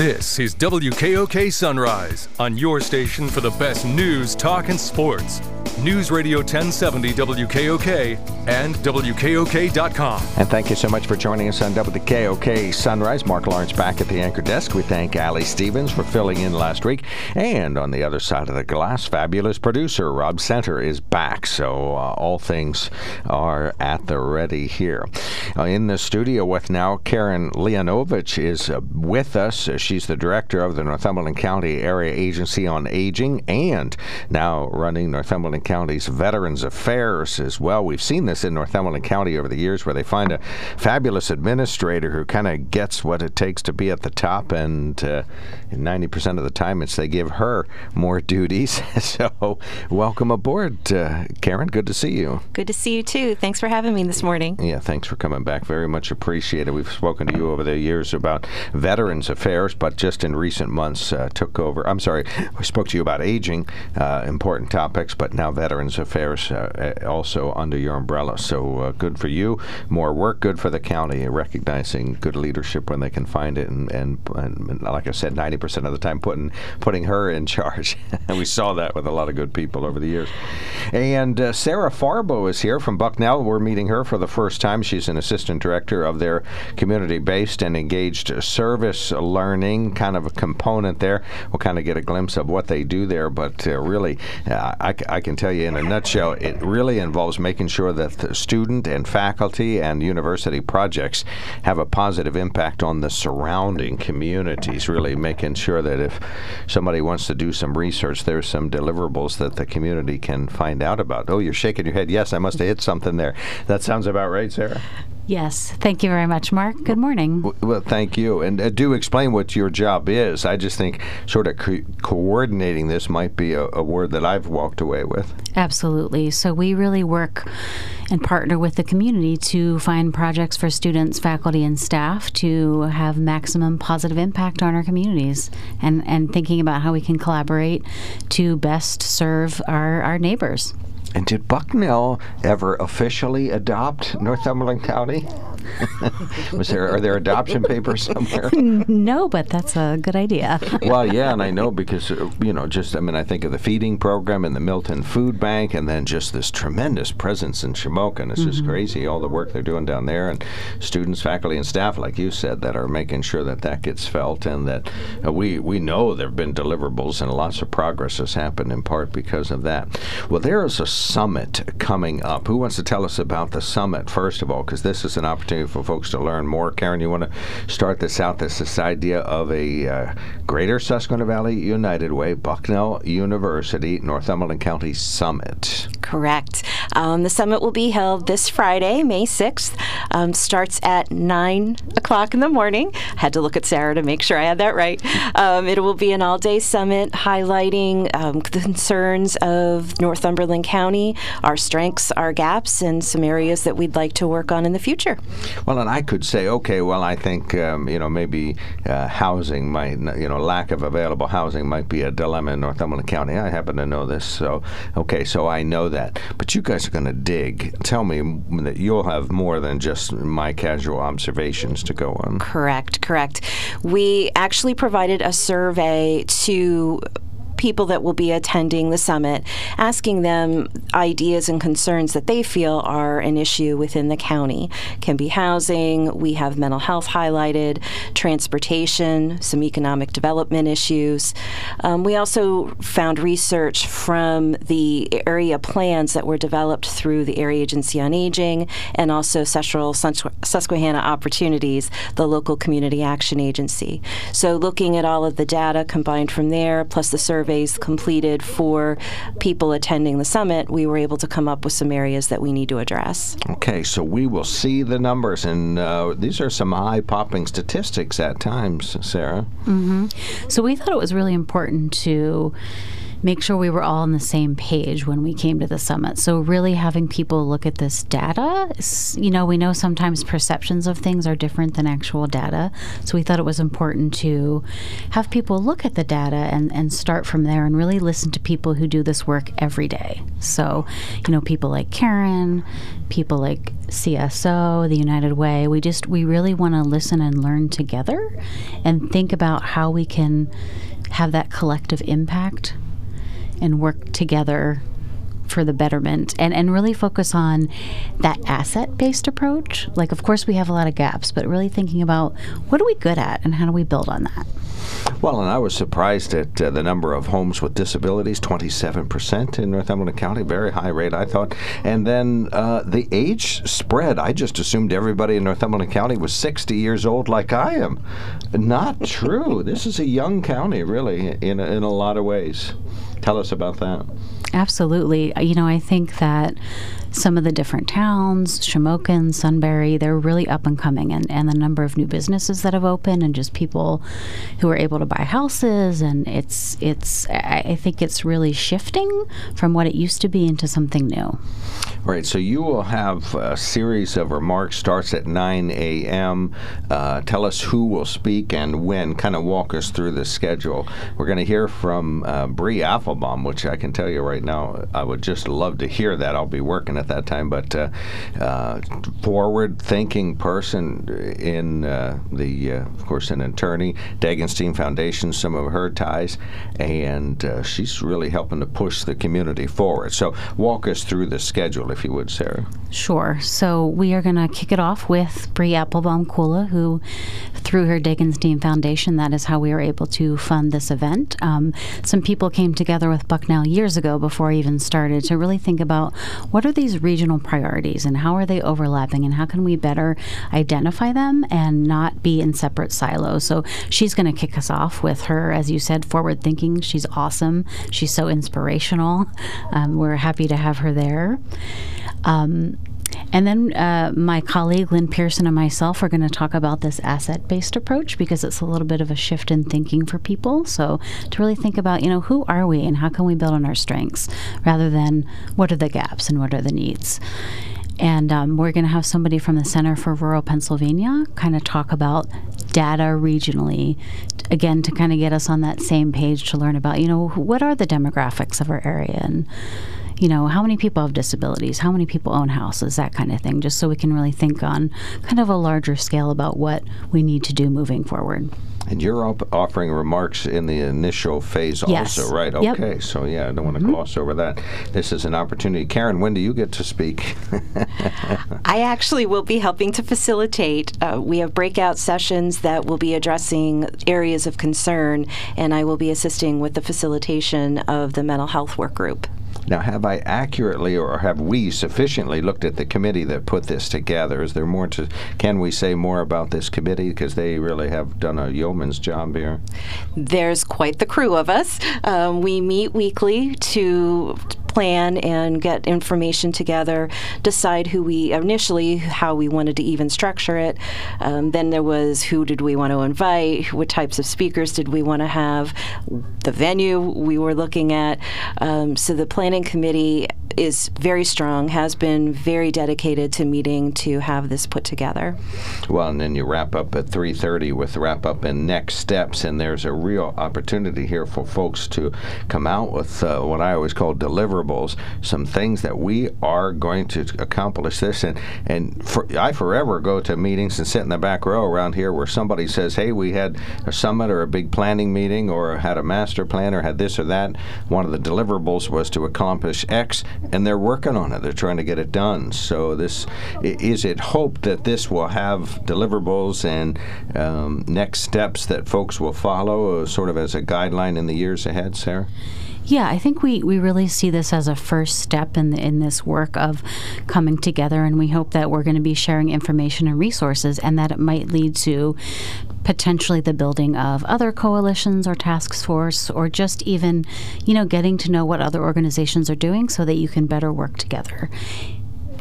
This is WKOK Sunrise on your station for the best news, talk, and sports. News Radio 1070 WKOK and WKOK.com. And thank you so much for joining us on WKOK Sunrise. Mark Lawrence back at the anchor desk. We thank Allie Stevens for filling in last week. And on the other side of the glass, fabulous producer Rob Center is back. So uh, all things are at the ready here. Uh, in the studio with now, Karen Leonovich is uh, with us. She's the director of the Northumberland County Area Agency on Aging and now running Northumberland County's Veterans Affairs as well. We've seen this in Northumberland County over the years where they find a fabulous administrator who kind of gets what it takes to be at the top, and uh, 90% of the time it's they give her more duties. so, welcome aboard, uh, Karen. Good to see you. Good to see you too. Thanks for having me this morning. Yeah, thanks for coming back. Very much appreciated. We've spoken to you over the years about Veterans Affairs, but just in recent months uh, took over. I'm sorry, we spoke to you about aging, uh, important topics, but now Veterans Affairs uh, uh, also under your umbrella. So uh, good for you. More work, good for the county, recognizing good leadership when they can find it. And, and, and like I said, 90% of the time putting, putting her in charge. and we saw that with a lot of good people over the years. And uh, Sarah Farbo is here from Bucknell. We're meeting her for the first time. She's an assistant director of their community based and engaged service learning kind of a component there. We'll kind of get a glimpse of what they do there. But uh, really, I, I can tell you in a nutshell, it really involves making sure that the student and faculty and university projects have a positive impact on the surrounding communities. Really making sure that if somebody wants to do some research, there's some deliverables that the community can find out about. Oh, you're shaking your head. Yes, I must have hit something there. That sounds about right, Sarah. Yes, thank you very much, Mark. Good morning. Well, thank you. And uh, do explain what your job is. I just think sort of co- coordinating this might be a, a word that I've walked away with. Absolutely. So we really work and partner with the community to find projects for students, faculty, and staff to have maximum positive impact on our communities and, and thinking about how we can collaborate to best serve our, our neighbors. And did Bucknell ever officially adopt Northumberland County? Was there are there adoption papers somewhere? no, but that's a good idea. well, yeah, and I know because you know, just I mean, I think of the feeding program and the Milton Food Bank, and then just this tremendous presence in Shamokin. It's mm-hmm. just crazy all the work they're doing down there, and students, faculty, and staff, like you said, that are making sure that that gets felt, and that uh, we we know there've been deliverables and lots of progress has happened in part because of that. Well, there is a summit coming up. Who wants to tell us about the summit first of all? Because this is an opportunity opportunity for folks to learn more. Karen, you want to start this out? This this idea of a uh, Greater Susquehanna Valley United Way, Bucknell University, Northumberland County Summit. Correct. Um, the summit will be held this Friday, May 6th. Um, starts at 9 o'clock in the morning. I Had to look at Sarah to make sure I had that right. Um, it will be an all day summit highlighting um, concerns of Northumberland County, our strengths, our gaps, and some areas that we'd like to work on in the future. Well, and I could say, okay, well, I think um, you know maybe uh, housing might, you know, lack of available housing might be a dilemma in Northumberland County. I happen to know this, so okay, so I know that. But you guys are going to dig. Tell me that you'll have more than just my casual observations to go on. Correct, correct. We actually provided a survey to people that will be attending the summit, asking them ideas and concerns that they feel are an issue within the county. Can be housing, we have mental health highlighted, transportation, some economic development issues. Um, we also found research from the area plans that were developed through the Area Agency on Aging and also Central Susquehanna Opportunities, the local community action agency. So, looking at all of the data combined from there, plus the survey surveys completed for people attending the summit, we were able to come up with some areas that we need to address. Okay, so we will see the numbers, and uh, these are some eye popping statistics at times, Sarah. Mm-hmm. So we thought it was really important to make sure we were all on the same page when we came to the summit. So, really having people look at this data, you know, we know sometimes perceptions of things are different than actual data. So, we thought it was important to have people look at the data and, and start from there and really listen to people who do this work every day. So, you know, people like Karen, people like CSO, the United Way, we just, we really want to listen and learn together and think about how we can have that collective impact and work together for the betterment and, and really focus on that asset based approach. Like, of course, we have a lot of gaps, but really thinking about what are we good at and how do we build on that? Well, and I was surprised at uh, the number of homes with disabilities 27% in Northumberland County, very high rate, I thought. And then uh, the age spread, I just assumed everybody in Northumberland County was 60 years old like I am. Not true. this is a young county, really, in a, in a lot of ways. Tell us about that. Absolutely. Uh, you know, I think that some of the different towns, Shamokin, Sunbury, they're really up and coming, and, and the number of new businesses that have opened, and just people who are able to buy houses, and it's it's I think it's really shifting from what it used to be into something new. Right. So you will have a series of remarks starts at 9 a.m. Uh, tell us who will speak and when. Kind of walk us through the schedule. We're going to hear from uh, Bree Applebaum, which I can tell you right now, I would just love to hear that. I'll be working at that time, but uh, uh, forward-thinking person in uh, the, uh, of course, an attorney, Degenstein Foundation, some of her ties, and she's really helping to push the community forward. So walk us through the schedule, if you would, Sarah. Sure. So we are going to kick it off with Bree Applebaum Kula, who, through her Degenstein Foundation, that is how we were able to fund this event. Um, some people came together with Bucknell years ago before I even started to really think about what are these these regional priorities and how are they overlapping and how can we better identify them and not be in separate silos. So she's going to kick us off with her, as you said, forward thinking. She's awesome. She's so inspirational. Um, we're happy to have her there. Um, and then uh, my colleague Lynn Pearson and myself are going to talk about this asset based approach because it's a little bit of a shift in thinking for people. So to really think about, you know, who are we and how can we build on our strengths rather than what are the gaps and what are the needs. And um, we're going to have somebody from the Center for Rural Pennsylvania kind of talk about data regionally, again, to kind of get us on that same page to learn about, you know, what are the demographics of our area and you know, how many people have disabilities, how many people own houses, that kind of thing, just so we can really think on kind of a larger scale about what we need to do moving forward. And you're op- offering remarks in the initial phase yes. also, right? Yep. Okay, so yeah, I don't want to mm-hmm. gloss over that. This is an opportunity. Karen, when do you get to speak? I actually will be helping to facilitate. Uh, we have breakout sessions that will be addressing areas of concern, and I will be assisting with the facilitation of the mental health work group. Now, have I accurately or have we sufficiently looked at the committee that put this together? Is there more to, can we say more about this committee? Because they really have done a yeoman's job here. There's quite the crew of us. Um, we meet weekly to plan and get information together, decide who we initially how we wanted to even structure it. Um, then there was who did we want to invite, what types of speakers did we want to have, the venue we were looking at. Um, so the planning committee is very strong, has been very dedicated to meeting to have this put together. Well, and then you wrap up at 3:30 with wrap up and next steps, and there's a real opportunity here for folks to come out with uh, what I always call deliverables, some things that we are going to accomplish this. And and for, I forever go to meetings and sit in the back row around here where somebody says, "Hey, we had a summit or a big planning meeting, or had a master plan, or had this or that. One of the deliverables was to accomplish X." and they're working on it. They're trying to get it done. So this is it Hope that this will have deliverables and um, next steps that folks will follow, uh, sort of as a guideline in the years ahead, Sarah. Yeah, I think we, we really see this as a first step in the, in this work of coming together, and we hope that we're going to be sharing information and resources, and that it might lead to potentially the building of other coalitions or task force or just even you know getting to know what other organizations are doing so that you can better work together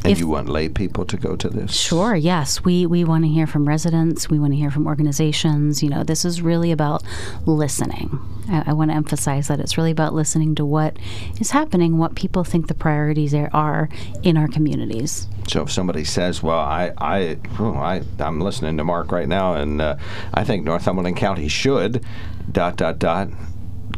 And if- you want lay people to go to this? Sure, yes. We, we want to hear from residents. We want to hear from organizations. You know, this is really about listening. I, I want to emphasize that it's really about listening to what is happening, what people think the priorities are, are in our communities. So if somebody says, "Well, I, I, oh, I I'm listening to Mark right now, and uh, I think Northumberland County should," dot dot dot.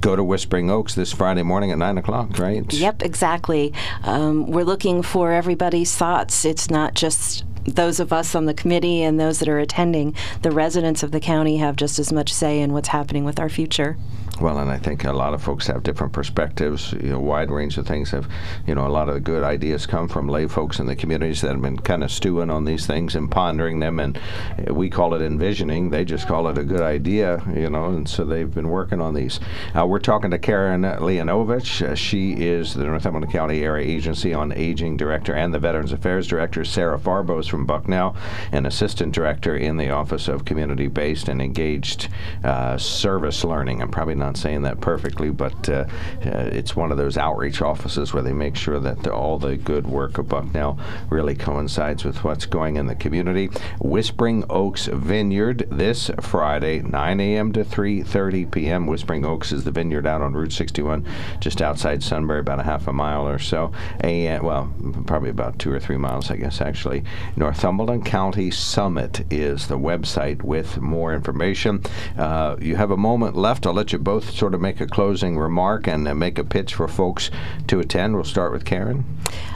Go to Whispering Oaks this Friday morning at nine o'clock, right? Yep, exactly. Um, we're looking for everybody's thoughts. It's not just those of us on the committee and those that are attending. The residents of the county have just as much say in what's happening with our future. Well, and I think a lot of folks have different perspectives. You know, wide range of things have, you know, a lot of the good ideas come from lay folks in the communities that have been kind of stewing on these things and pondering them. And uh, we call it envisioning; they just call it a good idea, you know. And so they've been working on these. Uh, we're talking to Karen Leonovich. Uh, she is the Northumberland County Area Agency on Aging Director and the Veterans Affairs Director. Sarah Farbo's from Bucknell, an Assistant Director in the Office of Community-Based and Engaged uh, Service Learning. I'm probably not saying that perfectly, but uh, uh, it's one of those outreach offices where they make sure that all the good work of Bucknell really coincides with what's going in the community. Whispering Oaks Vineyard this Friday, 9 a.m. to 3:30 p.m. Whispering Oaks is the vineyard out on Route 61, just outside Sunbury, about a half a mile or so. Well, probably about two or three miles, I guess. Actually, Northumberland County Summit is the website with more information. Uh, you have a moment left. I'll let you both sort of make a closing remark and uh, make a pitch for folks to attend. We'll start with Karen.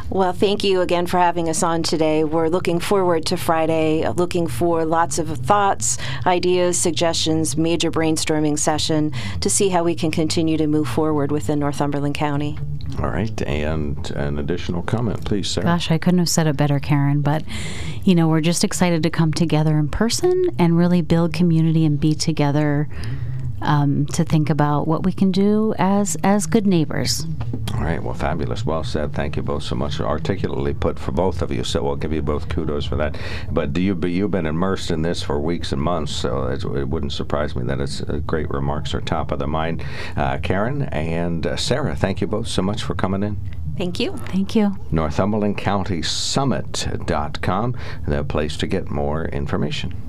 Well, thank you again for having us on today. We're looking forward to Friday, looking for lots of thoughts, ideas, suggestions, major brainstorming session to see how we can continue to move forward within Northumberland County. All right, and an additional comment, please, Sarah. Gosh, I couldn't have said it better, Karen. But, you know, we're just excited to come together in person and really build community and be together um, to think about what we can do as as good neighbors. All right, well, fabulous. Well said. Thank you both so much. Articulately put for both of you, so we'll give you both kudos for that. But do you, but you've been immersed in this for weeks and months, so it's, it wouldn't surprise me that it's uh, great remarks are top of the mind. Uh, Karen and uh, Sarah, thank you both so much for coming in. Thank you. Thank you. NorthumberlandCountySummit.com, the place to get more information.